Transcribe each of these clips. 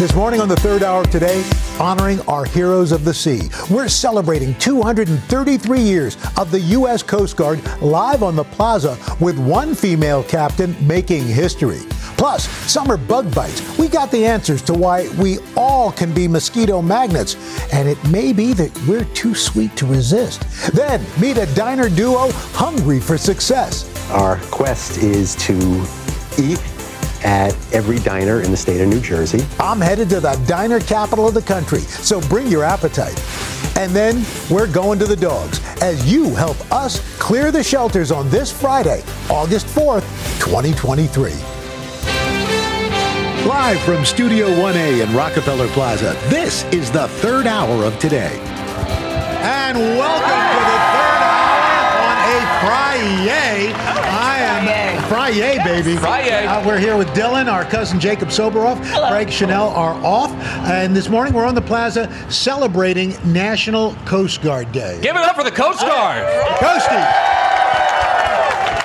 This morning on the third hour of today, honoring our heroes of the sea. We're celebrating 233 years of the U.S. Coast Guard live on the plaza with one female captain making history. Plus, summer bug bites. We got the answers to why we all can be mosquito magnets, and it may be that we're too sweet to resist. Then, meet a diner duo hungry for success. Our quest is to eat at every diner in the state of New Jersey. I'm headed to the diner capital of the country, so bring your appetite. And then we're going to the dogs as you help us clear the shelters on this Friday, August 4th, 2023. Live from Studio 1A in Rockefeller Plaza, this is the third hour of today. And welcome to the third hour on a Friday. Oh, Friday, baby. Friday. Uh, we're here with Dylan, our cousin Jacob Soboroff, Craig Sheinelle are off, and this morning we're on the plaza celebrating National Coast Guard Day. Give it up for the Coast Guard. Coastie.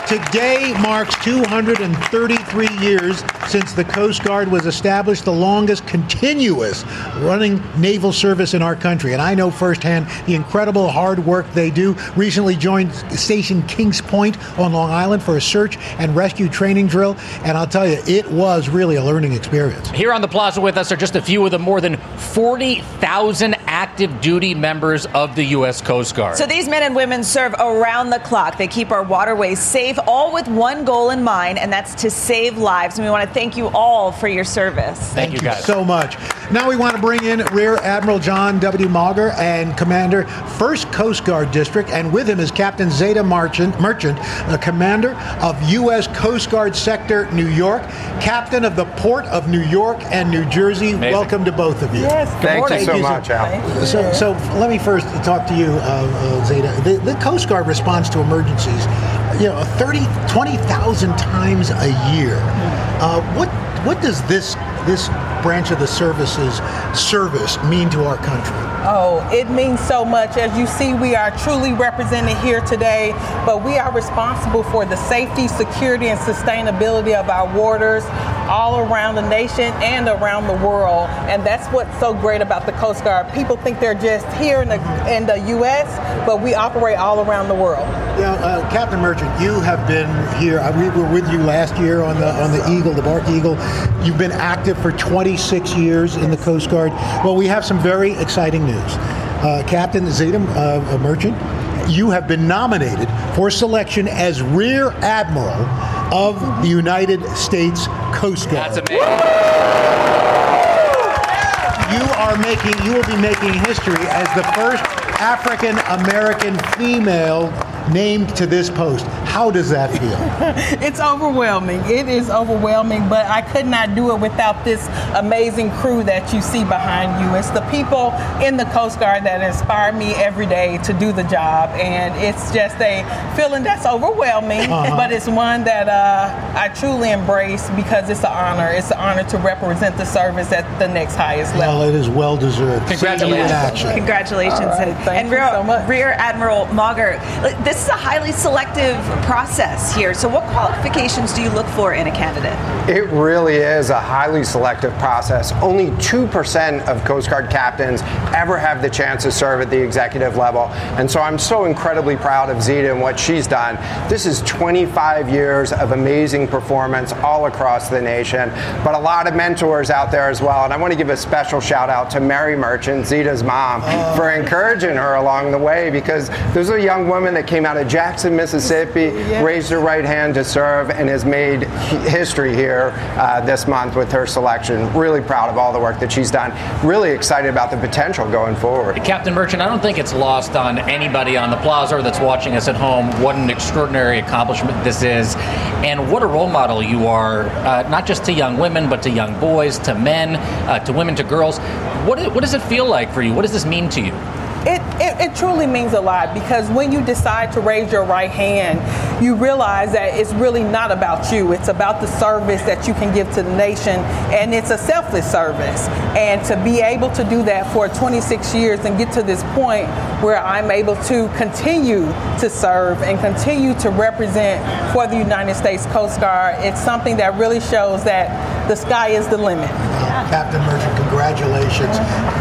Today marks 233 years since the Coast Guard was established, the longest continuous running naval service in our country. And I know firsthand the incredible hard work they do. Recently joined Station Kings Point on Long Island for a search and rescue training drill. And I'll tell you, it was really a learning experience. Here on the plaza with us are just a few of the more than 40,000 active duty members of the U.S. Coast Guard. So these men and women serve around the clock. They keep our waterways safe, all with one goal in mind, and that's to save lives. And we want to thank you all for your service. Thank, you guys. so much. Now we want to bring in Rear Admiral John W. Mauger and Commander, 1st Coast Guard District, and with him is Captain Zeita Merchant, Merchant the Commander of U.S. Coast Guard Sector New York, Captain of the Port of New York and New Jersey. Amazing. Welcome to both of you. Yes, good Thank morning. you so much, Al. So, so let me first talk to you, uh, uh, Zeita. The, the Coast Guard responds to emergencies, you know, 30, 20,000 times a year. Uh, what what does this this branch of the services service mean to our country? Oh, it means so much. As you see, we are truly represented here today, but we are responsible for the safety, security, and sustainability of our waters all around the nation and around the world. And that's what's so great about the Coast Guard. People think they're just here in the in the U.S., but we operate all around the world. Yeah, uh, Captain Merchant, you have been here. Uh, we were with you last year on the on the Eagle, the Bark Eagle. You've been active for 26 years in the Coast Guard. Well, we have some very exciting news. Uh, Captain Zeita uh, Merchant, you have been nominated for selection as Rear Admiral of the United States Coast Guard. That's amazing. You are making, you will be making history as the first African American female named to this post. How does that feel? It's overwhelming. It is overwhelming, but I could not do it without this amazing crew that you see behind you. It's the people in the Coast Guard that inspire me every day to do the job, and it's just a feeling that's overwhelming, Uh-huh. but it's one that uh, I truly embrace because it's an honor. It's an honor to represent the service at the next highest level. well, it is well deserved. Congratulations. See you in action. Congratulations. All right, and thank and you Rear, so much. Rear Admiral Mauger, this is a highly selective process here. So, what qualifications do you look for in a candidate? It really is a highly selective process. Only 2% of Coast Guard captains ever have the chance to serve at the executive level. And so I'm so incredibly proud of Zeita and what she's done. This is 25 years of amazing performance all across the nation, but a lot of mentors out there as well. And I want to give a special shout out to Mary Merchant, Zeita's mom, for encouraging her along the way because there's a young woman that came out of Jackson, Mississippi, yes. raised her right hand to serve and has made history here uh, this month with her selection. Really proud of all the work that she's done. Really excited about the potential going forward. Captain Merchant, I don't think it's lost on anybody on the plaza or that's watching us at home what an extraordinary accomplishment this is and what a role model you are, uh, not just to young women, but to young boys, to men, uh, to women, to girls. What, what does it feel like for you? What does this mean to you? It, it, it, truly means a lot because when you decide to raise your right hand, you realize that it's really not about you. It's about the service that you can give to the nation, and it's a selfless service. And to be able to do that for 26 years and get to this point where I'm able to continue to serve and continue to represent for the United States Coast Guard, it's something that really shows that the sky is the limit. Captain Merchant, congratulations.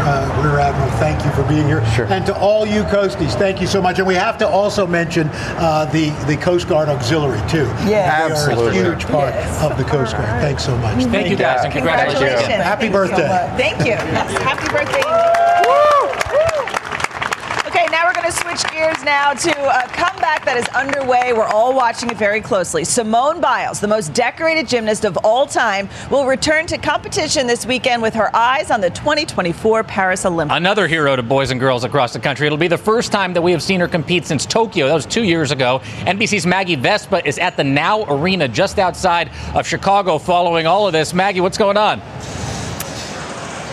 Uh, Rear Admiral, thank you for being here. Sure. And to all you Coasties, thank you so much. And we have to also mention uh, the, the Coast Guard Auxiliary, too. Yeah, absolutely. They are a huge part yes. of the Coast Guard. Thanks so much. Thank, thank you guys, and congratulations. congratulations. Happy thank birthday. So thank you. Yes, happy birthday. To switch gears now to a comeback that is underway. We're all watching it very closely. Simone Biles, the most decorated gymnast of all time, will return to competition this weekend with her eyes on the 2024 Paris Olympics. Another hero to boys and girls across the country. It'll be the first time that we have seen her compete since Tokyo. That was two years ago. NBC's Maggie Vespa is at the Now Arena just outside of Chicago following all of this. Maggie, what's going on?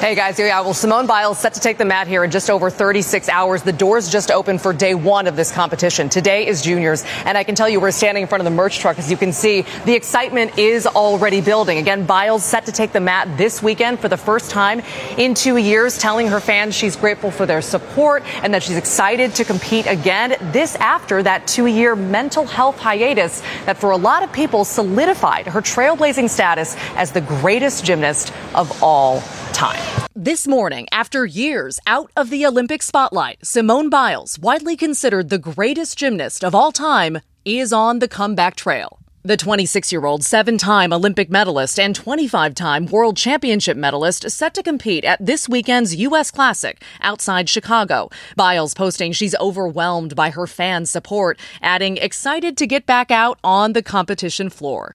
Hey guys, yeah, well, Simone Biles set to take the mat here in just over 36 hours. The doors just opened for day one of this competition. Today is juniors, and I can tell you we're standing in front of the merch truck. As you can see, the excitement is already building. Again, Biles set to take the mat this weekend for the first time in two years, telling her fans she's grateful for their support and that she's excited to compete again. This after that two-year mental health hiatus that for a lot of people solidified her trailblazing status as the greatest gymnast of all time. This morning, after years out of the Olympic spotlight, Simone Biles, widely considered the greatest gymnast of all time, is on the comeback trail. The 26 year old seven time Olympic medalist and 25 time World Championship medalist set to compete at this weekend's U.S. Classic outside Chicago. Biles posting she's overwhelmed by her fans' support, adding, excited to get back out on the competition floor.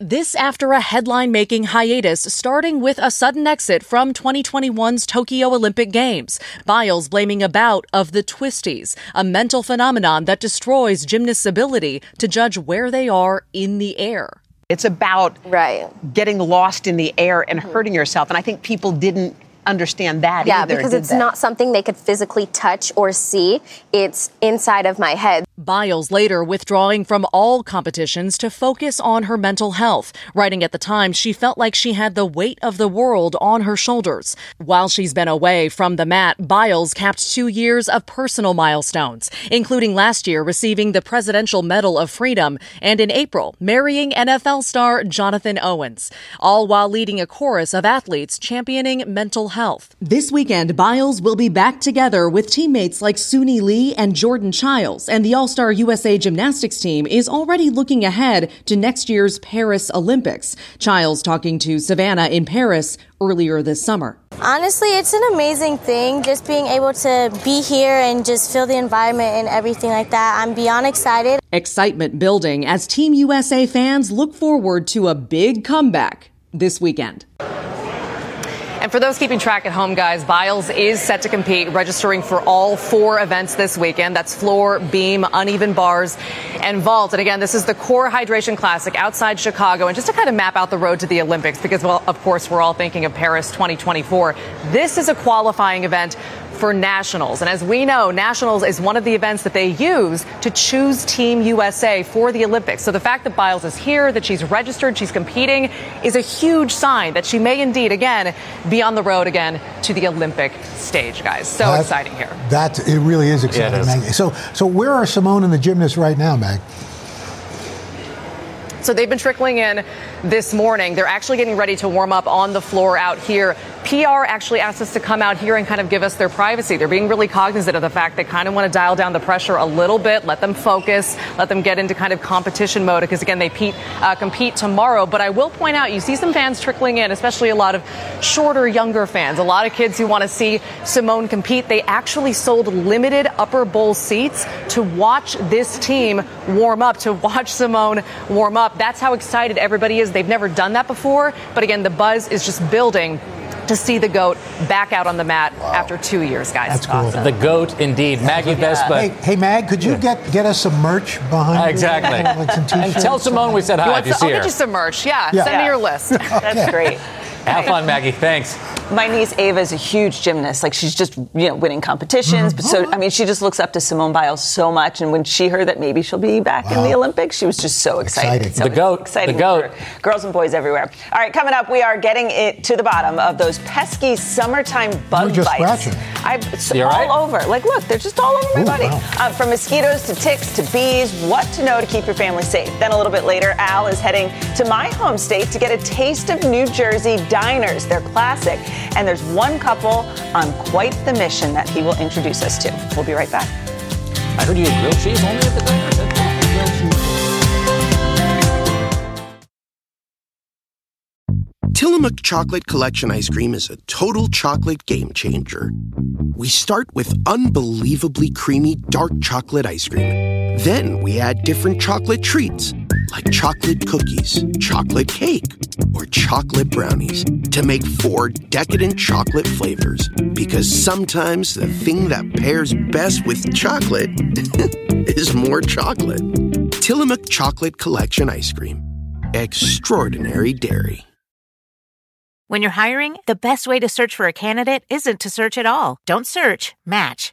This after a headline making hiatus starting with a sudden exit from 2021's Tokyo Olympic Games. Biles blaming a bout of the twisties, a mental phenomenon that destroys gymnasts' ability to judge where they are in the air. It's about right. getting lost in the air and hurting yourself. And I think people didn't understand that yeah, either, because it's they? not something they could physically touch or see. It's inside of my head. Biles later withdrawing from all competitions to focus on her mental health, writing at the time she felt like she had the weight of the world on her shoulders. While she's been away from the mat, Biles capped two years of personal milestones, including last year receiving the Presidential Medal of Freedom and in April marrying NFL star Jonathan Owens, all while leading a chorus of athletes championing mental health. This weekend, Biles will be back together with teammates like Suni Lee and Jordan Chiles, and the All Star USA gymnastics team is already looking ahead to next year's Paris Olympics. Chiles talking to Savannah in Paris earlier this summer. Honestly, it's an amazing thing just being able to be here and just feel the environment and everything like that. I'm beyond excited. Excitement building as Team USA fans look forward to a big comeback this weekend. And for those keeping track at home, guys, Biles is set to compete, registering for all four events this weekend. That's floor, beam, uneven bars, and vault. And again, this is the Core Hydration Classic outside Chicago. And just to kind of map out the road to the Olympics, because, well, of course, we're all thinking of Paris 2024, this is a qualifying event for nationals. And as we know, nationals is one of the events that they use to choose Team USA for the Olympics. So the fact that Biles is here, that she's registered, she's competing, is a huge sign that she may indeed, again, be on the road again to the Olympic stage, guys. So uh, exciting here. That it really is exciting, yeah, Mag. So, so where are Simone and the gymnasts right now, Mag? So they've been trickling in this morning. They're actually getting ready to warm up on the floor out here. PR actually asked us to come out here and kind of give us their privacy. They're being really cognizant of the fact they kind of want to dial down the pressure a little bit, let them focus, let them get into kind of competition mode because again they compete, uh, compete tomorrow. But I will point out, you see some fans trickling in, especially a lot of shorter, younger fans, a lot of kids who want to see Simone compete. They actually sold limited upper bowl seats to watch this team warm up, to watch Simone warm up. That's how excited everybody is. They've never done that before, but again, the buzz is just building to see the goat back out on the mat wow. after two years, guys. That's cool. Awesome. The goat, indeed. Maggie yeah. Vespa. Hey, hey, Mag, could you get get us some merch behind? Uh, exactly. and tell Simone we said hi if you see I'll her. get you some merch. Yeah. yeah. Send yeah. me your list. That's great. Have fun, Maggie. Thanks. My niece Ava is a huge gymnast. Like she's just you know winning competitions. Mm-hmm. But so I mean, she just looks up to Simone Biles so much. And when she heard that maybe she'll be back wow. in the Olympics, she was just so excited. excited. So the goat. Exciting. The goat. Girls and boys everywhere. All right, coming up, we are getting it to the bottom of those pesky summertime bug You're just bites. Scratching. I, it's all right? over. Like, look, they're just all over my Ooh, body. Wow. Uh, from mosquitoes to ticks to bees, what to know to keep your family safe. Then a little bit later, Al is heading to my home state to get a taste of New Jersey diners. They're classic, and there's one couple on quite the mission that he will introduce us to. We'll be right back. I heard you had grilled cheese only at the diner. Tillamook Chocolate Collection ice cream is a total chocolate game changer. We start with unbelievably creamy dark chocolate ice cream. Then we add different chocolate treats like chocolate cookies, chocolate cake, or chocolate brownies to make four decadent chocolate flavors. Because sometimes the thing that pairs best with chocolate is more chocolate. Tillamook Chocolate Collection Ice Cream. Extraordinary Dairy. When you're hiring, the best way to search for a candidate isn't to search at all. Don't search, match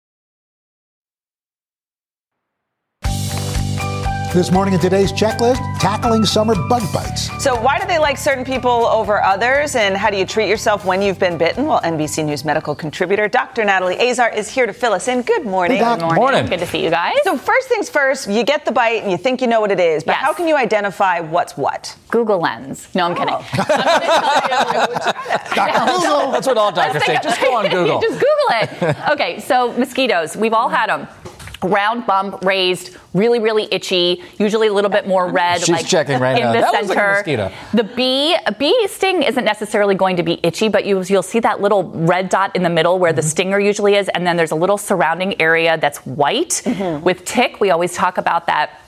This morning in today's checklist, tackling summer bug bites. So, why do they like certain people over others? And how do you treat yourself when you've been bitten? Well, NBC News medical contributor Dr. Natalie Azar is here to fill us in. Good morning. Good morning. morning. Good to see you guys. So, first things first, you get the bite and you think you know what it is, but Yes. how can you identify what's what? Google Lens. No, I'm kidding. Oh. Google. That's what all doctors say. Just go on Google. Just Google it. Okay, so mosquitoes. We've all had them. Round bump, raised, really, really itchy. Usually a little bit more red. She's like checking right in now. the That looks like a center. mosquito. The bee, a bee sting isn't necessarily going to be itchy, but you, you'll see that little red dot in the middle where Mm-hmm. the stinger usually is, and then there's a little surrounding area that's white. Mm-hmm. With tick, we always talk about that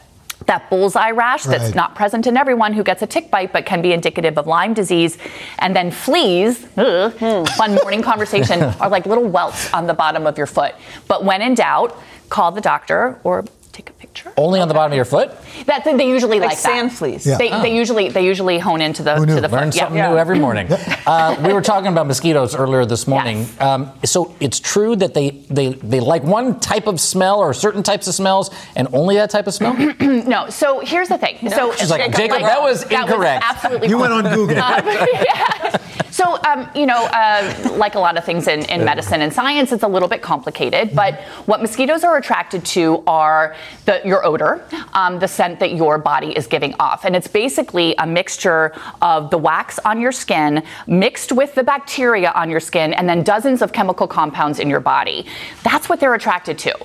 that bullseye rash that's Right. not present in everyone who gets a tick bite but can be indicative of Lyme disease. And then fleas, ugh, fun morning conversation, are like little welts on the bottom of your foot. But when in doubt, call the doctor or take a picture. Only on the bottom of your foot? That they usually Like like, sand that. fleas. Yeah. They, they usually they usually hone into the Who knew? to the Learn foot. something yeah. new every morning. Uh, we were talking about mosquitoes earlier this morning. Yes. Um, so it's true that they, they, they like one type of smell or certain types of smells and only that type of smell? No, so here's the thing. So She's like, Jacob, that was incorrect. absolutely You wrong. went on Google. Uh, yeah. So, um, you know, uh, like a lot of things in, in medicine and science, it's a little bit complicated. But what mosquitoes are attracted to are the, your odor, um, the scent that your body is giving off. And it's basically a mixture of the wax on your skin mixed with the bacteria on your skin and then dozens of chemical compounds in your body. That's what they're attracted to.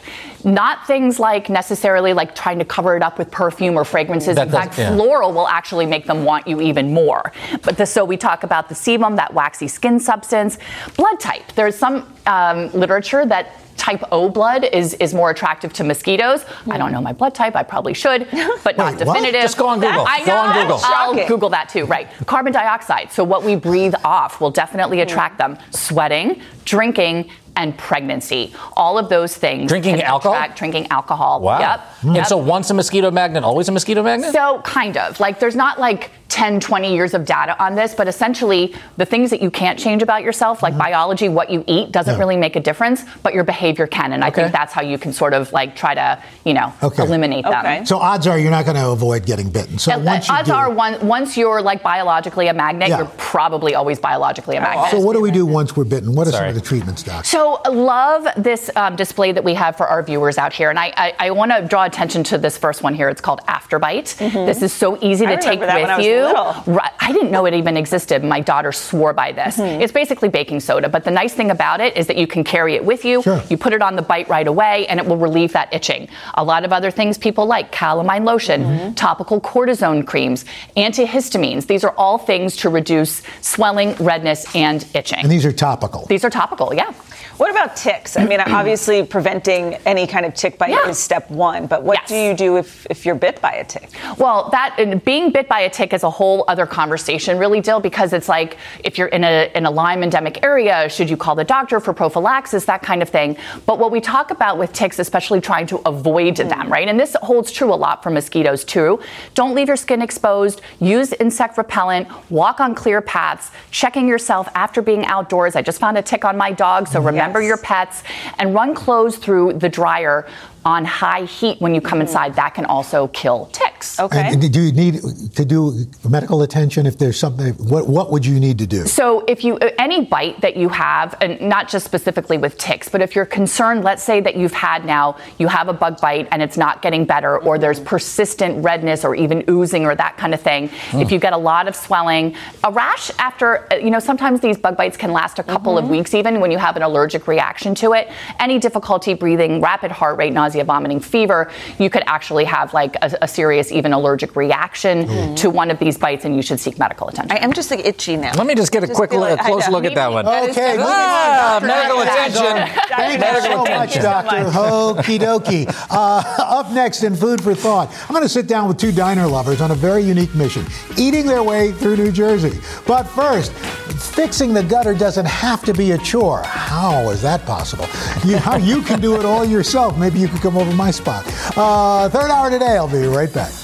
Not things like necessarily like trying to cover it up with perfume or fragrances. That in does- fact, yeah. floral will actually make them want you even more. But the, so we talk about the sebum, that waxy skin substance. Blood type. There's some um, literature that type O blood is, is more attractive to mosquitoes. I don't know my blood type. I probably should, but not Wait, what? definitive. Just go on Google. I know. Go on Google. I'll Google that too. Right. Carbon dioxide. So what we breathe off will definitely attract them. Sweating, drinking. And pregnancy, all of those things. Drinking alcohol? attract- Drinking alcohol. Wow. Yep. And Yep. so once a mosquito magnet, always a mosquito magnet? So, kind of. Like, there's not like 10, 20 years of data on this, but essentially, the things that you can't change about yourself, like biology, what you eat, doesn't Yeah. really make a difference, but your behavior can. And I think that's how you can sort of like try to, you know, Okay. eliminate them. Okay. So odds are you're not going to avoid getting bitten. So Uh, once you odds do, are one, once you're like biologically a magnet, Yeah. you're probably always biologically a magnet. so what do we do once we're bitten? What are Sorry. some of the treatments, doc? So, love this um, display that we have for our viewers out here. And I, I, I want to draw attention to this first one here. It's called Afterbite. This is so easy Mm-hmm. I to take with I you. Right. I didn't know it even existed. My daughter swore by this. Mm-hmm. It's basically baking soda. But the nice thing about it is that you can carry it with you. Sure. You put it on the bite right away, and it will relieve that itching. A lot of other things people like calamine lotion, Mm-hmm. topical cortisone creams, antihistamines. These are all things to reduce swelling, redness, and itching. and these are topical. These are topical, yeah. What about ticks? I mean, obviously, preventing any kind of tick bite Yeah. is step one, but what Yes. do you do if, if you're bit by a tick? Well, that and being bit by a tick is a whole other conversation, really, Dill, because it's like if you're in a in a Lyme endemic area, should you call the doctor for prophylaxis, that kind of thing. But what we talk about with ticks, especially trying to avoid mm. them, right? And this holds true a lot for mosquitoes too. Don't leave your skin exposed. Use insect repellent. Walk on clear paths. Checking yourself after being outdoors. I just found a tick on my dog, so remember Yes. your pets and run clothes through the dryer on high heat when you come inside. That can also kill ticks. Okay. And do you need to do medical attention if there's something? What what would you need to do? So, if you uh, any bite that you have, and not just specifically with ticks, but if you're concerned, let's say that you've had now, you have a bug bite and it's not getting better, or there's persistent redness or even oozing or that kind of thing. If you get a lot of swelling, a rash after, uh, you know, sometimes these bug bites can last a couple of weeks even when you have an allergic reaction to it. Any difficulty breathing, rapid heart rate, nausea, vomiting, fever, you could actually have like a, a serious, even allergic reaction to one of these bites, and you should seek medical attention. I am just like itchy now. Let me just get a quick, feel a like- I close know. look at that one. That is Okay, Ah, medical attention. Thank Medical you so much, attention. Doctor. Okie dokie. Uh, up next in Food for Thought, I'm going to sit down with two diner lovers on a very unique mission, eating their way through New Jersey. But first, fixing the gutter doesn't have to be a chore. How is that possible? You, how you can do it all yourself. Maybe you could come over my spot. Uh, third hour today. I'll be right back.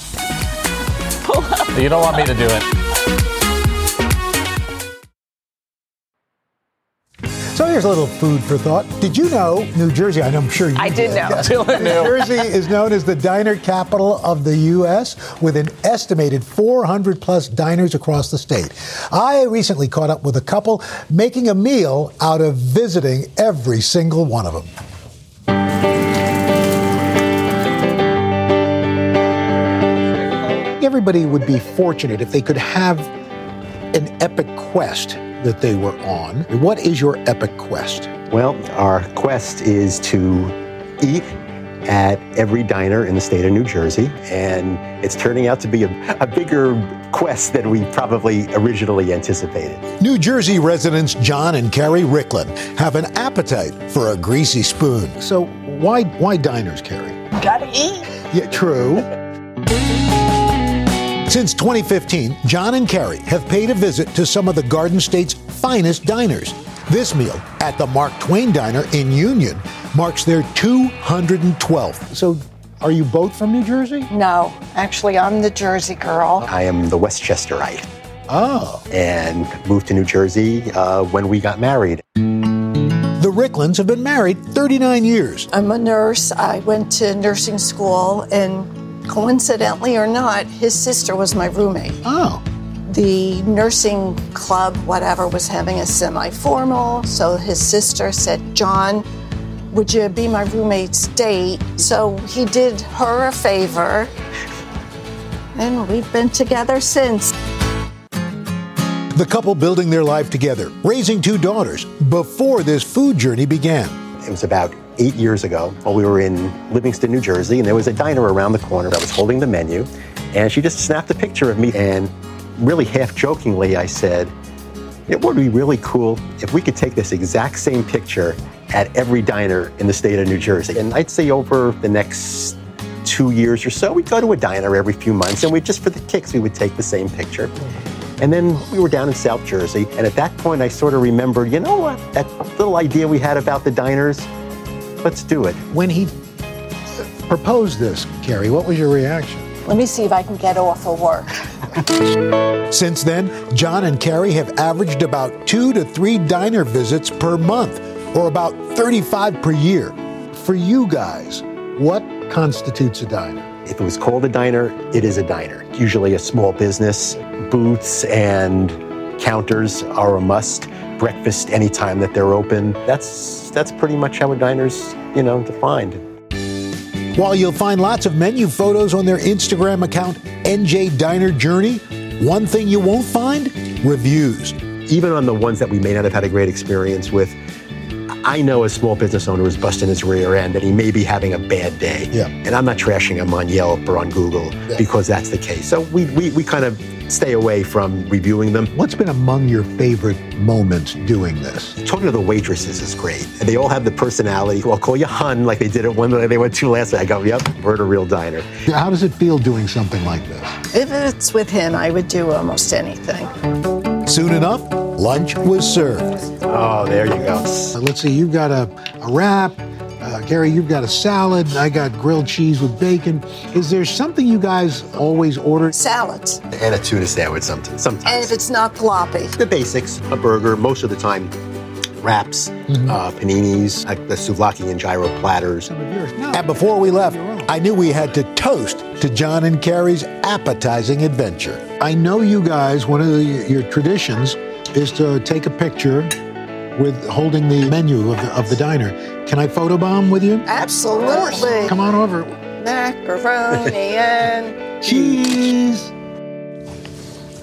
You don't want me to do it. So here's a little food for thought. Did you know New Jersey? I know I'm sure you I did know. Dylan New knew. Jersey is known as the diner capital of the U.S. with an estimated 400 plus diners across the state. I recently caught up with a couple making a meal out of visiting every single one of them. Everybody would be fortunate if they could have an epic quest that they were on. What is your epic quest? Well, our quest is to eat at every diner in the state of New Jersey, and it's turning out to be a, a bigger quest than we probably originally anticipated. New Jersey residents John and Carrie Ricklin have an appetite for a greasy spoon. So why why diners, Carrie? Gotta eat. Yeah, true. Since 2015, John and Carrie have paid a visit to some of the Garden State's finest diners. This meal at the Mark Twain Diner in Union marks their 212th. So are you both from New Jersey? No, actually, I'm the Jersey girl. I am the Westchesterite Oh. and moved to New Jersey uh, when we got married. The Ricklands have been married 39 years. I'm a nurse. I went to nursing school, and coincidentally or not, his sister was my roommate. Oh. The nursing club, whatever, was having a semi formal, so his sister said, John, would you be my roommate's date? So he did her a favor, and we've been together since. The couple building their life together, raising two daughters before this food journey began. It was about eight years ago while we were in Livingston, New Jersey, and there was a diner around the corner. I was holding the menu, and she just snapped a picture of me. And really half jokingly, I said, It would be really cool if we could take this exact same picture at every diner in the state of New Jersey. And I'd say over the next two years or so, we'd go to a diner every few months and we'd just for the kicks, we would take the same picture. And then we were down in South Jersey. And at that point, I sort of remembered, you know what? That little idea we had about the diners, let's do it. When he proposed this, Carrie, what was your reaction? Let me see if I can get off of work. Since then, John and Carrie have averaged about two to three diner visits per month, or about 35 per year. For you guys, what constitutes a diner? If it was called a diner, it is a diner. Usually a small business. Booths and counters are a must. Breakfast anytime that they're open. That's that's pretty much how a diner's, you know, defined. While you'll find lots of menu photos on their Instagram account, NJ Diner Journey, one thing you won't find reviews. Even on the ones that we may not have had a great experience with, I know a small business owner is busting his rear end and he may be having a bad day. Yeah. And I'm not trashing him on Yelp or on Google Yeah. because that's the case. So we, we, we kind of stay away from reviewing them. What's been among your favorite moments doing this? Talking to the waitresses is great. And they all have the personality. I'll call you hun like they did at one that they went to last night. I go, yep, we're at a real diner. How does it feel doing something like this? If it's with him, I would do almost anything. Soon enough, lunch was served. Oh, there you go. Uh, let's see, you've got a, a wrap. Uh, Gary, you've got a salad. I got grilled cheese with bacon. Is there something you guys always order? Salads. And a tuna sandwich sometimes. Sometimes. And if it's not floppy. the basics, a burger, most of the time wraps, uh, paninis, like the souvlaki and gyro platters. Some of yours. And before we left, I knew we had to toast to John and Carrie's appetizing adventure. I know you guys, one of the, your traditions is to take a picture with holding the menu of the, of the diner. Can I photobomb with you? Absolutely. Come on over. Macaroni and cheese.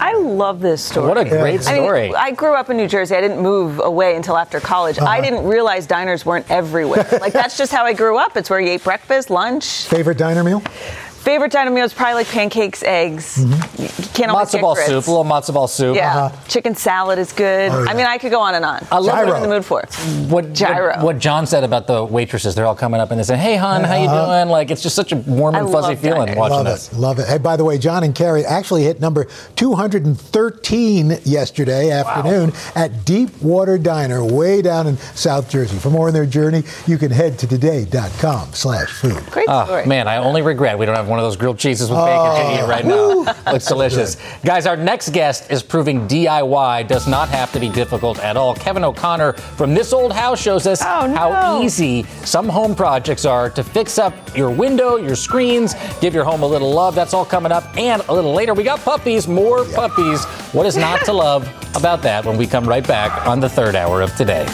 I love this story. What a great I mean, story. I grew up in New Jersey. I didn't move away until after college. Uh-huh. I didn't realize diners weren't everywhere. like that's just how I grew up. It's where you ate breakfast, lunch. Favorite diner meal? Favorite diner meal is probably like pancakes, eggs. Mm-hmm. Can't always matzo get ball grits. soup, a little matzo ball soup. Yeah, chicken salad is good. Oh, yeah. I mean, I could go on and on. I love what I'm in the mood for. What, Gyro. what what John said about the waitresses, they're all coming up and they say, "Hey, hon, how you Uh-huh. doing?" Like it's just such a warm and I fuzzy feeling diners. watching Love this. it. Love it. Hey, by the way, John and Carrie actually hit number 213 yesterday afternoon at Deepwater Diner, way down in South Jersey. For more on their journey, you can head to today.com slash food. Great Oh, story. man, I only regret we don't have one of those grilled cheeses with bacon oh. to eat right now. Looks delicious. Guys, our next guest is proving DIY does not have to be difficult at all. Kevin O'Connor from This Old House shows us Oh, no. how easy some home projects are to fix up your window, your screens, give your home a little love. That's all coming up. And a little later, we got puppies, more puppies. What is not to love about that when we come right back on the third hour of today?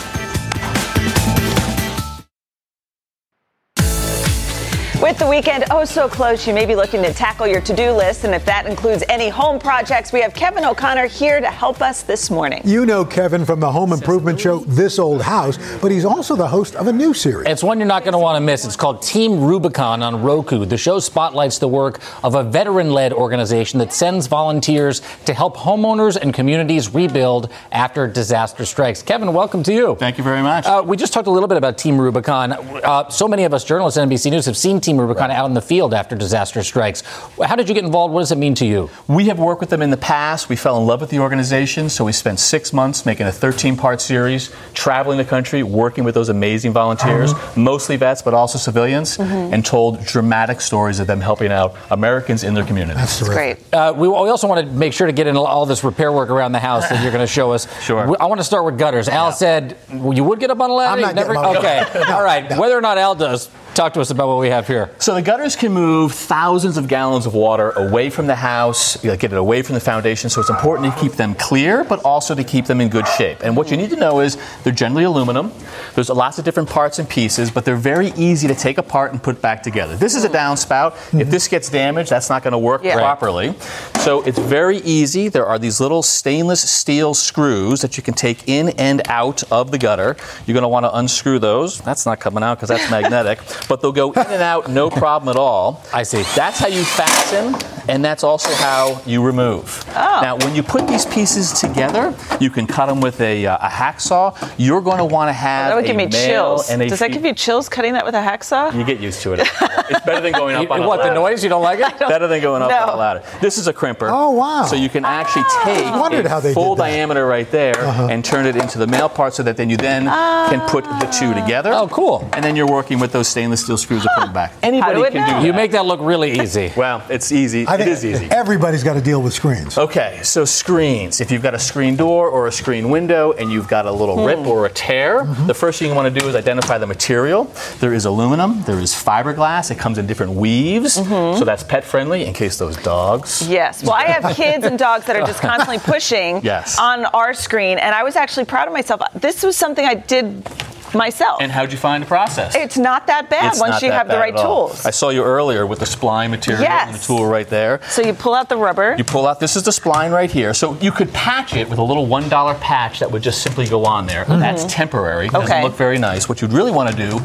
With the weekend oh so close, you may be looking to tackle your to do list. And if that includes any home projects, we have Kevin O'Connor here to help us this morning. You know Kevin from the home improvement show This Old House, but he's also the host of a new series. It's one you're not going to want to miss. It's called Team Rubicon on Roku. The show spotlights the work of a veteran led organization that sends volunteers to help homeowners and communities rebuild after disaster strikes. Kevin, welcome to you. Thank you very much. Uh, we just talked a little bit about Team Rubicon. Uh, so many of us journalists at NBC News have seen Team of out in the field after disaster strikes. How did you get involved? What does it mean to you? We have worked with them in the past. We fell in love with the organization, so we spent six months making a 13 part series, traveling the country, working with those amazing volunteers, mostly vets, but also civilians, and told dramatic stories of them helping out Americans in their communities. That's terrific. Great. Uh, we, we also want to make sure to get into all this repair work around the house that you're going to show us. Sure. We- I want to start with gutters. Al said well, you would get up on a ladder. I'm not never- getting up on a okay. ladder. all right. Whether or not Al does, talk to us about what we have here. So the gutters can move thousands of gallons of water away from the house, get it away from the foundation. So it's important to keep them clear, but also to keep them in good shape. And what you need to know is they're generally aluminum. There's lots of different parts and pieces, but they're very easy to take apart and put back together. This is a hmm. downspout. If hmm. this gets damaged, that's not going to work Yeah. Properly. So it's very easy. There are these little stainless steel screws that you can take in and out of the gutter. You're going to want to unscrew those. That's not coming out because that's magnetic. But they'll go in and out no problem at all. I see. That's how you fasten, and that's also how you remove. Oh. Now, when you put these pieces together, you can cut them with a, uh, a hacksaw. You're going to want to have That would a give me male chills. and a Does that fe- give you chills cutting that with a hacksaw? You get used to it. it's better than going up on a what, the ladder. noise? You don't like it? Better than going up No. on a ladder. This is a crimper. Oh, wow. So you can actually take I a how they full diameter right there Uh-huh. and turn it into the male part so that then you then can put the two together. Oh, cool. And then you're working with those stainless steel screws to put back. Anybody can know? do that. You make that look really easy. Well, it's easy. I it think is easy. everybody's got to deal with screens. Okay, so screens. If you've got a screen door or a screen window and you've got a little rip hmm. or a tear, the first thing you want to do is identify the material. There is aluminum, there is fiberglass, it comes in different weaves, mm-hmm. so that's pet friendly in case those dogs. Yes. Well, I have kids and dogs that are just constantly pushing Yes. on our screen, and I was actually proud of myself. This was something I did myself. And how'd you find the process? it's not that bad It's once you have the right tools. I saw you earlier with the spline material and the tool right there. So you pull out the rubber. You pull out, this is the spline right here. So you could patch it with a little $1 patch that would just simply go on there. Mm-hmm. That's temporary. It doesn't look very nice. What you'd really want to do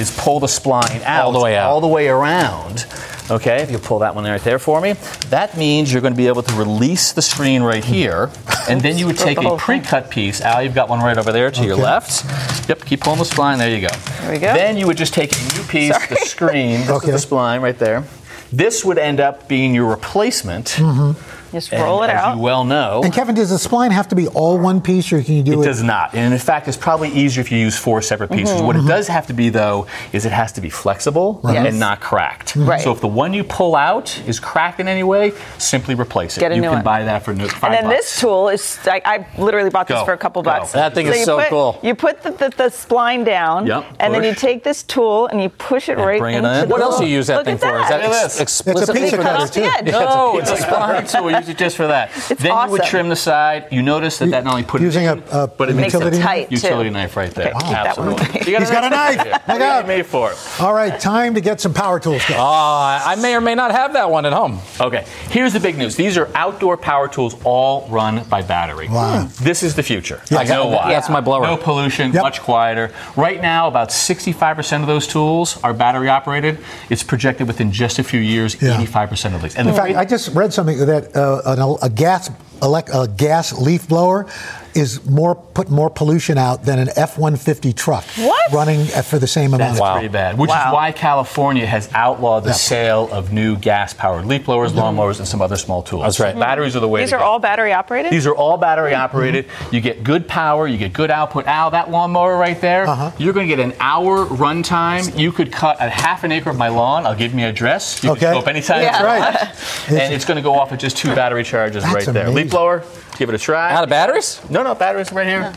is pull the spline out. All the way out. All the way around. Okay, if you pull that one right there for me, that means you're going to be able to release the screen right here, and then you would take a oh. pre-cut piece. Al, you've got one right over there to your left. Yep, keep pulling the spline. There you go. There we go. Then you would just take a new piece, the screen, this Okay. is the spline right there. This would end up being your replacement. Mm-hmm. Just And roll it as out. you well know, And Kevin, does the spline have to be all one piece, or can you do it it? does not. And in fact, it's probably easier if you use four separate pieces. Mm-hmm. What it does have to be, though, is it has to be flexible Yes. and not cracked. Right. So if the one you pull out is cracked in any way, simply replace it. Get a you new can one. buy that for no, five and then bucks. this tool is, I, I literally bought this Go, for a couple go. bucks. That thing is you so put- cool. You put the, the, the spline down, Yep, and then you take this tool and you push it right bring it into in. the What else do you use that Look thing for? Is that Look at ex- this. explicitly for cutter, this? the too. edge. No, it's a spline tool. Use it just for that. It's then you would trim the side. You notice that that not only put Using it a- in, a but it makes utility a knife? Tight, too. knife right there. Okay, keep that one Absolutely. away. You He's got a knife. right. Look got out. made for it. All right, time to get some power tools. guys. Uh, I may or may not have that one at home. Okay, here's the big news. These are outdoor power tools, all run by battery. Wow. This is the future. Yeah. I know why. That's my blower. No pollution, Yep. much quieter. Right now, about 65% of those tools are battery operated. It's projected within just a few years, Yeah. 85% of these. And In the fact, I just read something that uh, an, a gas elec- a gas leaf blower is more put more pollution out than an F-150 truck What? running for the same amount. Of gas. That's of pretty bad. Which Wow. is why California has outlawed the Yeah. sale of new gas-powered leaf blowers, lawnmowers, and some other small tools. That's right. Batteries are the way These to are go. all battery operated? These are all battery operated. You get good power, you get good output. Al, that lawnmower right there, Uh-huh. you're going to get an hour run time. You could cut a half an acre of my lawn. I'll give me a address. You Okay. can show up anytime. Yeah. you Right. And it's going to go off with just two battery charges That's right there. amazing. Leaf blower, give it a try. Out of batteries? No, no, batteries right here.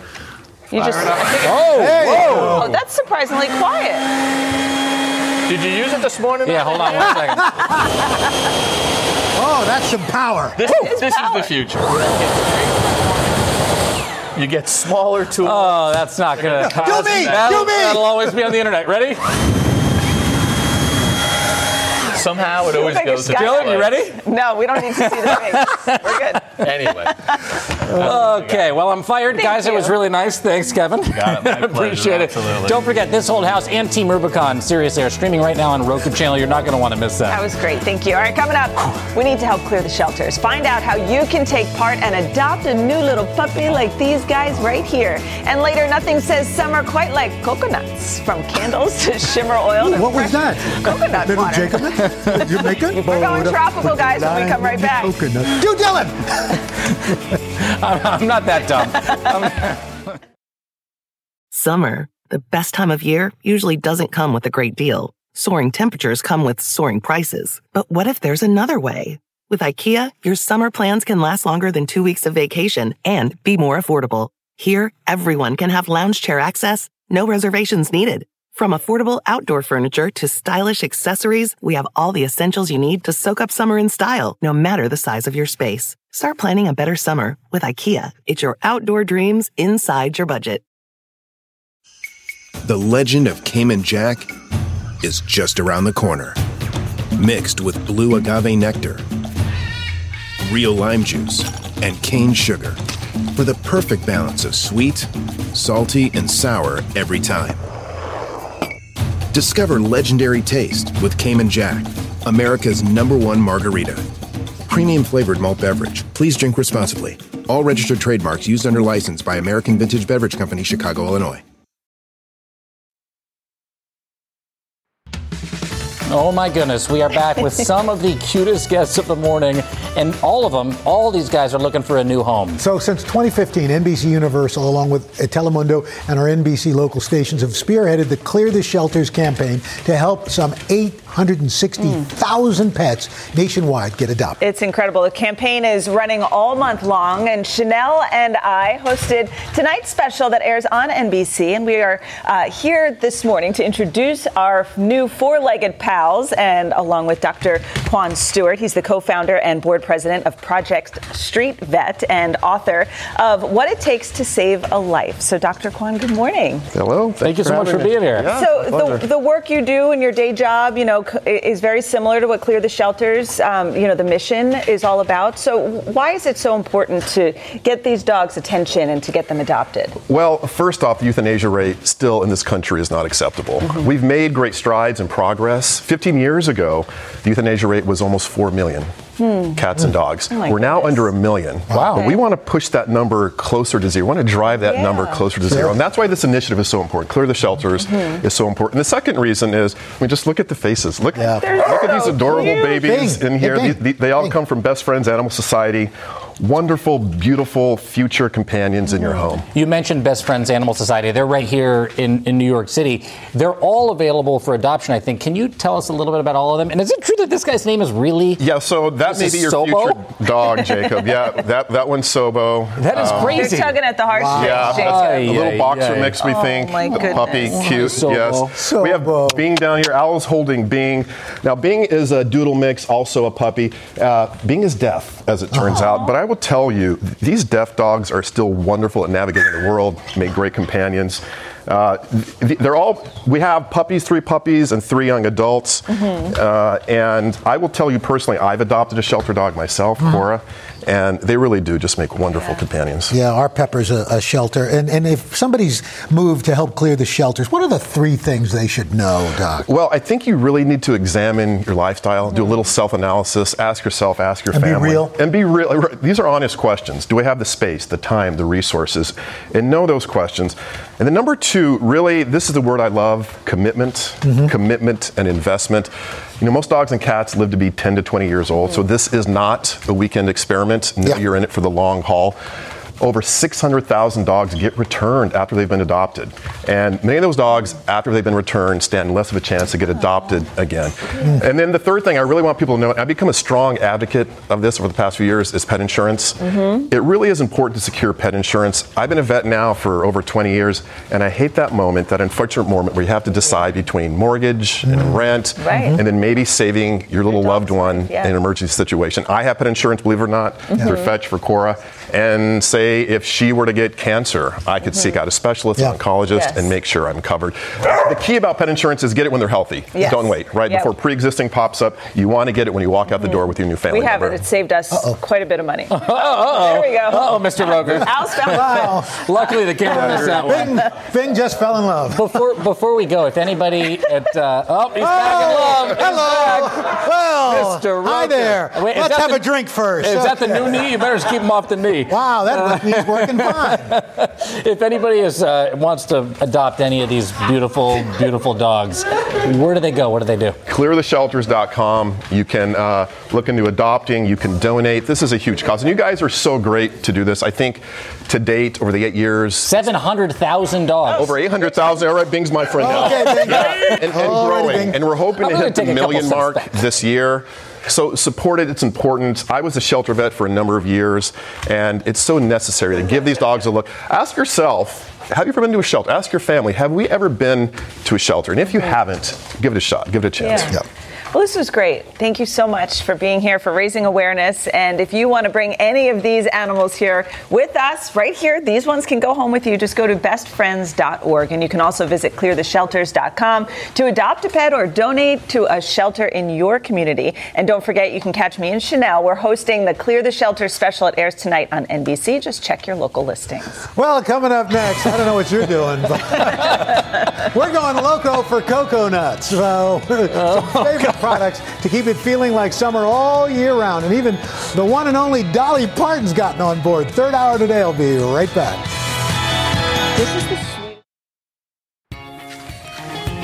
You just, Oh, Hey, oh, that's surprisingly quiet. Did you use it this morning? Yeah, hold on one second. Oh, that's some power. This, this is the future. You get smaller tools. Oh, that's not gonna. Do me, That'll, do me. that'll always be on the internet. Ready? Somehow it always Like a goes to sky- Dylan, you ready? No, we don't need to see the face. We're good. Anyway. Okay, well, I'm fired. Thank Guys, it was really nice. Thanks, Kevin. Got it. My pleasure, Appreciate it. absolutely. Don't forget, This Old House and Team Rubicon Serious Air streaming right now on Roku channel. You're not going to want to miss that. That was great. Thank you. All right, coming up, we need to help clear the shelters. Find out how you can take part and adopt a new little puppy like these guys right here. And later, nothing says summer quite like coconuts. From candles to shimmer oil. to What was that? Coconut Little water. Jacobin? Jamaica? We're going tropical, guys, when we come right back. Coconut. Do Dylan! I'm, I'm not that dumb. Summer, the best time of year, usually doesn't come with a great deal. Soaring temperatures come with soaring prices. But what if there's another way? With IKEA, your summer plans can last longer than two weeks of vacation and be more affordable. Here, everyone can have lounge chair access, no reservations needed. From affordable outdoor furniture to stylish accessories, we have all the essentials you need to soak up summer in style, no matter the size of your space. Start planning a better summer with IKEA. It's your outdoor dreams inside your budget. The legend of Cayman Jack is just around the corner. Mixed with blue agave nectar, real lime juice, and cane sugar for the perfect balance of sweet, salty, and sour every time. Discover legendary taste with Cayman Jack, America's number one margarita. Premium flavored malt beverage. Please drink responsibly. All registered trademarks used under license by American Vintage Beverage Company, Chicago, Illinois. Oh my goodness, we are back with some of the cutest guests of the morning, and all of them, all these guys are looking for a new home. So, since 2015, NBC Universal, along with Telemundo and our NBC local stations, have spearheaded the Clear the Shelters campaign to help some 860,000 pets nationwide get adopted. It's incredible. The campaign is running all month long, and Sheinelle and I hosted tonight's special that airs on NBC. And we are uh, here this morning to introduce our new four legged pals, and along with Dr. Kwane Stewart. He's the co founder and board president of Project Street Vet and author of What It Takes to Save a Life. So, Dr. Kwane, good morning. Hello. Thank you so much for being here. Yeah, so the, the work you do in your day job, you know, is very similar to what Clear the Shelters, um, you know, the mission is all about. So why is it so important to get these dogs' attention and to get them adopted? Well, first off, the euthanasia rate still in this country is not acceptable. Mm-hmm. We've made great strides and progress. 15 years ago, the euthanasia rate was almost 4 million. Hmm. Cats and dogs. Oh We're now under a million. Wow. But we want to push that number closer to zero. We want to drive that number closer to zero. And that's why this initiative is so important. Clear the shelters Mhm. is so important. The second reason is, I mean, just look at the faces. Look, They're look at these adorable cute. babies Bing. in here. Hey, These- they all come from Best Friends Animal Society. Wonderful, beautiful future companions in your home. You mentioned Best Friends Animal Society. They're right here in, in New York City. They're all available for adoption, I think. Can you tell us a little bit about all of them? And is it true that this guy's name is really? Yeah, so that may be your Sobo? future dog, Jacob. Yeah, that that one's Sobo. That is Um, crazy. They're tugging at the heartstrings, Yeah, Jacob. a little Ay, boxer ay, mix, we Oh, think. my The puppy, cute. Sobo. Yes. We have Bing down here. Al's holding Bing. Now, Bing is a doodle mix, also a puppy. Uh, Bing is deaf, as it turns out. But I will tell you, these deaf dogs are still wonderful at navigating the world, make great companions. Uh, they're all, we have puppies, three puppies, and three young adults. Uh, and I will tell you personally, I've adopted a shelter dog myself, Cora, and they really do just make wonderful companions. Yeah, our Pepper's a, a shelter. And, and if somebody's moved to help clear the shelters, what are the three things they should know, Doc? Well, I think you really need to examine your lifestyle, do a little self-analysis, ask yourself, ask your And be family, real. and be real. These are honest questions. Do I have the space, the time, the resources, and know those questions? And then number two, really, this is the word I love: commitment, Mm-hmm. commitment, and investment. You know, most dogs and cats live to be 10 to 20 years old, so mm. this is not a weekend experiment. No, You're in it for the long haul. Over 600,000 dogs get returned after they've been adopted. And many of those dogs, after they've been returned, stand less of a chance to get adopted again. And then the third thing I really want people to know, and I've become a strong advocate of this over the past few years, is pet insurance. Mm-hmm. It really is important to secure pet insurance. I've been a vet now for over 20 years, and I hate that moment, that unfortunate moment where you have to decide between mortgage and mm-hmm. rent, Right. and then maybe saving your little loved one yeah. in an emergency situation. I have pet insurance, believe it or not, mm-hmm. through Fetch for Cora. And say if she were to get cancer, I could seek out a specialist, Yeah. an oncologist, Yes. and make sure I'm covered. The key about pet insurance is get it when they're healthy. Yes. Don't wait, right? Yep. Before pre-existing pops up, you want to get it when you walk out the door with your new family We have member. it. It saved us quite a bit of money. Uh-oh. There we go. Uh-oh, Mr. Roker. Al's found Wow. Luckily, the camera missed that one. Bing, Bing just fell in love. Before before we go, if anybody at uh, oh he's back in love. Hello. Back. Hi there. Wait, Let's have the- a drink first. Is that the new knee? You better just keep him off the knee. Wow, that left knee's working fine. If anybody is uh, wants to adopt any of these beautiful, beautiful dogs, where do they go? What do they do? cleartheshelters.com. You can uh, look into adopting. You can donate. This is a huge cause, and you guys are so great to do this. I think to date, over the eight years, seven hundred thousand dogs. Over eight hundred thousand. All right, Bing's my friend now. Okay, Bing. Yeah, and, and growing. And we're hoping I'm to hit the take a couple million mark this year. So support it. It's important. I was a shelter vet for a number of years, and it's so necessary to give these dogs a look. Ask yourself. Have you ever been to a shelter? Ask your family. Have we ever been to a shelter? And if you haven't, give it a shot. Give it a chance. Yeah. Well, this was great. Thank you so much for being here, for raising awareness. And if you want to bring any of these animals here with us, right here, these ones can go home with you. Just go to bestfriends.org. And you can also visit cleartheshelters.com to adopt a pet or donate to a shelter in your community. And don't forget, you can catch me and Sheinelle. We're hosting the Clear the Shelter special. It airs tonight on NBC. Just check your local listings. Well, coming up next, I don't know what you're doing, but we're going loco for cocoa nuts. So, oh, some favorite products to keep it feeling like summer all year round. And even the one and only Dolly Parton's gotten on board. Third hour today. I'll be right back. This is the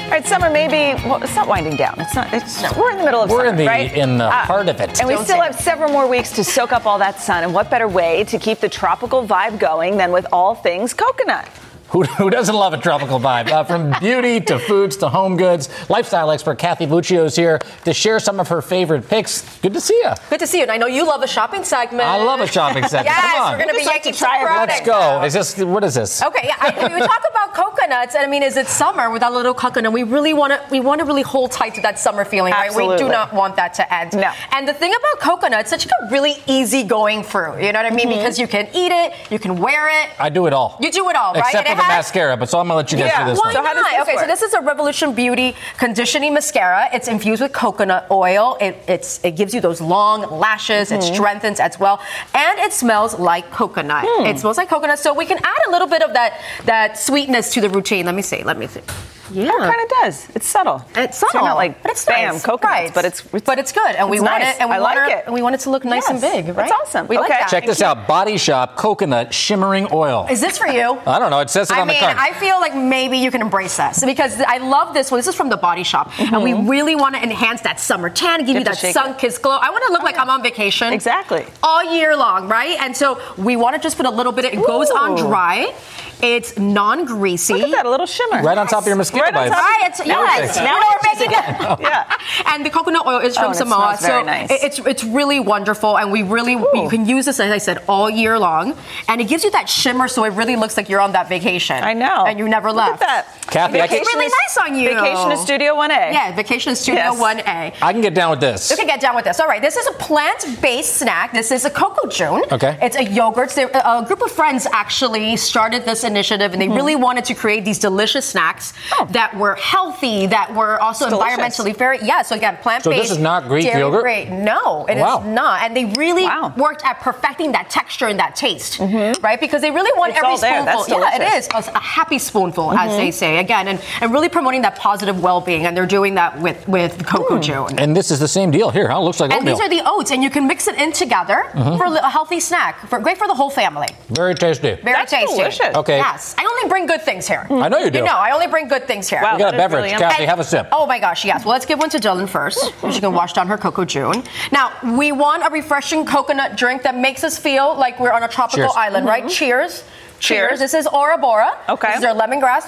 all right, summer maybe well, it's not winding down. It's not. It's we're in the middle of We're summer, in the- right? in the uh, heart of it. and we Don't still say have several more weeks to soak up all that sun. And what better way to keep the tropical vibe going than with all things coconut? Who, who doesn't love a tropical vibe? Uh, from beauty to foods to home goods, lifestyle expert Kathy Buccio is here to share some of her favorite picks. Good to see you. Good to see you. And I know you love a shopping segment. I love a shopping segment. yes, Come on. we're going to be Just like yanking to try some it. products. Let's go. Is this what is this? Okay, yeah. I, we talk about coconuts, and I mean, is it summer with that little coconut? We really want to we want to really hold tight to that summer feeling, right? We do not want that to end. No. And the thing about coconuts, it's such a really easy going fruit. You know what I mean? Mhm. Because you can eat it, you can wear it. I do it all. You do it all, right? Except And the mascara, but so I'm gonna let you guys do this Why one. not? okay, so this is a Revolution Beauty conditioning mascara. It's infused with coconut oil. It, it's, it gives you those long lashes. It Mhm. strengthens as well, and it smells like coconut. Hmm. It smells like coconut. So we can add a little bit of that that sweetness to the routine. Let me see. Let me see. Yeah, It kind of does. It's subtle. It's So subtle, not like but it's bam nice. coconuts, Right. but it's, it's but it's good, and we it's want nice. it, and we I want like it, it. and we want it to look nice and big, right? That's awesome. We like that. Check this out: Body Shop Coconut Shimmering Oil. Is this for you? I don't know. It says it I on mean, the card. I feel like maybe you can embrace this because I love this one. This is from the Body Shop, and mm-hmm. we really want to enhance that summer tan, give you Get to that shake sun-kissed glow. I want to look oh, like I'm on vacation, Exactly. all year long, right? And so we want to just put a little bit. Of it goes on dry. It's non-greasy. Look at that, a little shimmer. right on top of your mosquito Right on bites. top. Right, it's, Now yes. we're- now we're we're making it. Yeah. And the coconut oil is Oh, from and it Samoa, smells very so nice. it's it's really wonderful, and we really you can use this as I said all year long, and it gives you that shimmer, so it really looks like you're on that vacation. I know. and you never Look left. at that. Kathy, I It's can, really nice on you. Vacation to Studio 1A. Yeah, Vacation Studio Yes. 1A. I can get down with this. You can get down with this. All right, this is a plant-based snack. This is a Cocojune. Okay. It's a yogurt. They- A group of friends actually started this initiative, and they really mm-hmm. wanted to create these delicious snacks oh. that were healthy, that were also It's environmentally very. Yeah. So again, plant-based. So this is not Greek yogurt? free. No, it is Wow. not. And they really Wow. worked at perfecting that texture and that taste, mm-hmm. right? Because they really want It's every all there. spoonful. Yeah, it is oh, a, a happy spoonful, as mm-hmm. they say. Again, and, and really promoting that positive well-being, and they're doing that with with cocoa mm. june. And this is the same deal here, huh? It looks like And oatmeal. these are the oats, and you can mix it in together Mhm. for a a healthy snack. For, great for the whole family. Very tasty. Very That's tasty. delicious. Okay. Yes. I only bring good things here. I know you do. You know, I only bring good things here. Wow. We got a beverage. really yummy. Kathy, have a sip. Oh my gosh, yes. Well, let's give one to Dylan first. She can wash down her Cocojune. Now, we want a refreshing coconut drink that makes us feel like we're on a tropical Cheers. island, right? Mm-hmm. Cheers. Cheers. This is Ora Bora. Okay. This is our lemongrass.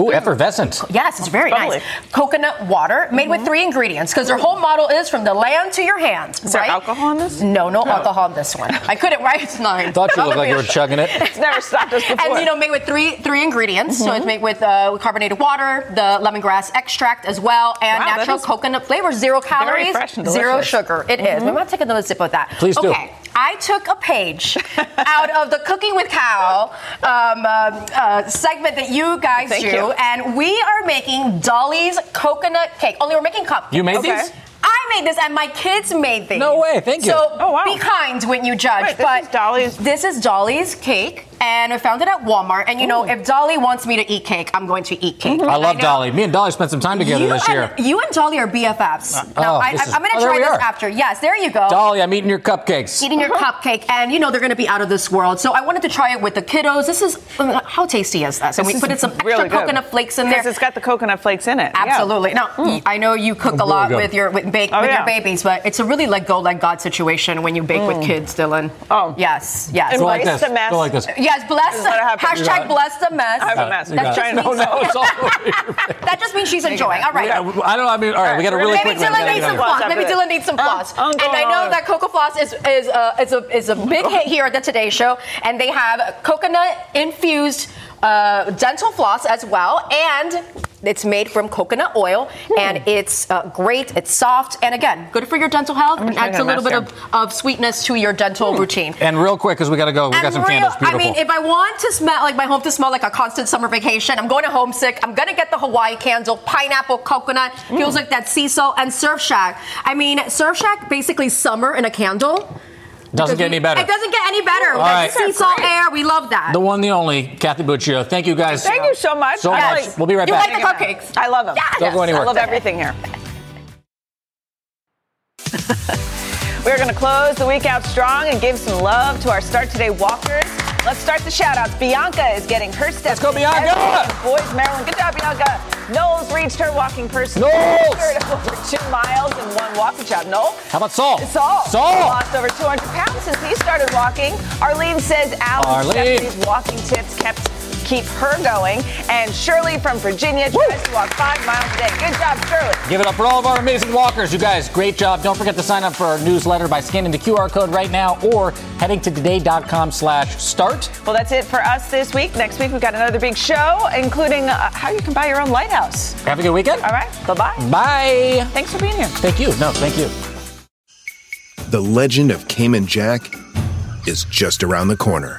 Ooh, effervescent. Yes, it's very Bubbly. nice. Coconut water made with three ingredients because their whole model is from the land to your hand. Is there right? alcohol in this? No, no, alcohol in this one. I couldn't write it's nine. Thought you looked like you were chugging it. It's never stopped us before. And you know, made with three three ingredients. So Mm-hmm. it's made with uh, carbonated water, the lemongrass extract as well, and Wow, natural coconut flavor. Zero calories, fresh and zero delicious. sugar. It is. We might take another sip of that. Please do. Okay. I took a page out of the Cooking with Cal um, um, uh, segment that you guys Thank do, you. And we are making Dolly's coconut cake. Only we're making cupcakes. You made Okay. these? I made this, and my kids made these. No way, thank you. So Oh, wow. be kind when you judge. Right, this but is Dolly's- This is Dolly's cake, and I found it at Walmart. And you know, if Dolly wants me to eat cake, I'm going to eat cake. Mm-hmm. I love know Dolly. Me and Dolly spent some time together You this year. and, you and Dolly are BFFs. Uh, now, oh, I, this is- am going to try we this are. after. Yes, there you go. Dolly, I'm eating your cupcakes. Eating your uh-huh. cupcake, and you know they're going to be out of this world. So I wanted to try it with the kiddos. This is uh, how tasty is this? And we put in some extra really good. coconut flakes in there. Because it's got the coconut flakes in it. Yeah. Absolutely. Now, mm. I know you cook a lot good. with your with bake Oh, with yeah. your babies, but it's a really let go, let God situation when you bake with mm. kids, Dylan. Oh. yes, yes. Go like Embrace this. the mess. Go like this. Yes, bless. Just let it happen. You got Hashtag it. bless the mess. I have a mess. That just, means, no, it's all over your face. that just means she's enjoying. All right. I don't know. I mean, all right, we got a really Maybe quick one. Dylan needs some out of here. floss. Maybe Dylan needs some Uh, floss. And I know that Cocofloss is is a is a is a big hit here at the Today Show, and they have coconut infused uh, dental floss as well, and it's made from coconut oil, and it's uh, great. It's soft, and again, good for your dental health, and adds a little bit of, of sweetness to your dental routine. And real quick, because we got to go, we got some real- candles. I mean, if I want to smell like my home to smell like a constant summer vacation, I'm going to homesick. I'm gonna get the Hawaii candle, pineapple, coconut. Feels like that sea salt and Surf Shack. I mean, Surf Shack basically summer in a candle. Doesn't get any better. It doesn't get any better. All That sea salt air, we love that. the one, the only, Kathy Buccio. Thank you guys. Thank you so much. So I much. we'll be right You back. You like the cupcakes? I love them. Don't go anywhere. I love everything here. We're going to close the week out strong and give some love to our Start Today walkers. Let's start the shout outs. Bianca is getting her steps. Let's go, Bianca! Bowie, Maryland. Good job, Bianca. Knowles reached her walking person Knowles! over two miles in one walking job, Noel. How about Saul? Saul. Saul! Lost over 200 pounds since he started walking. Arlene says Al Arlene. Walking tips kept keep her going. And Shirley from Virginia tries to walk five miles a day. Good job, Shirley. Give it up for all of our amazing walkers. You guys, great job. Don't forget to sign up for our newsletter by scanning the QR code right now or heading to today.com slash start. Well, that's it for us this week. Next week, we've got another big show, including uh, how you can buy your own lighthouse. Have a good weekend. All right. Bye-bye. Bye. Thanks for being here. Thank you. No, thank you. The legend of Cayman Jack is just around the corner.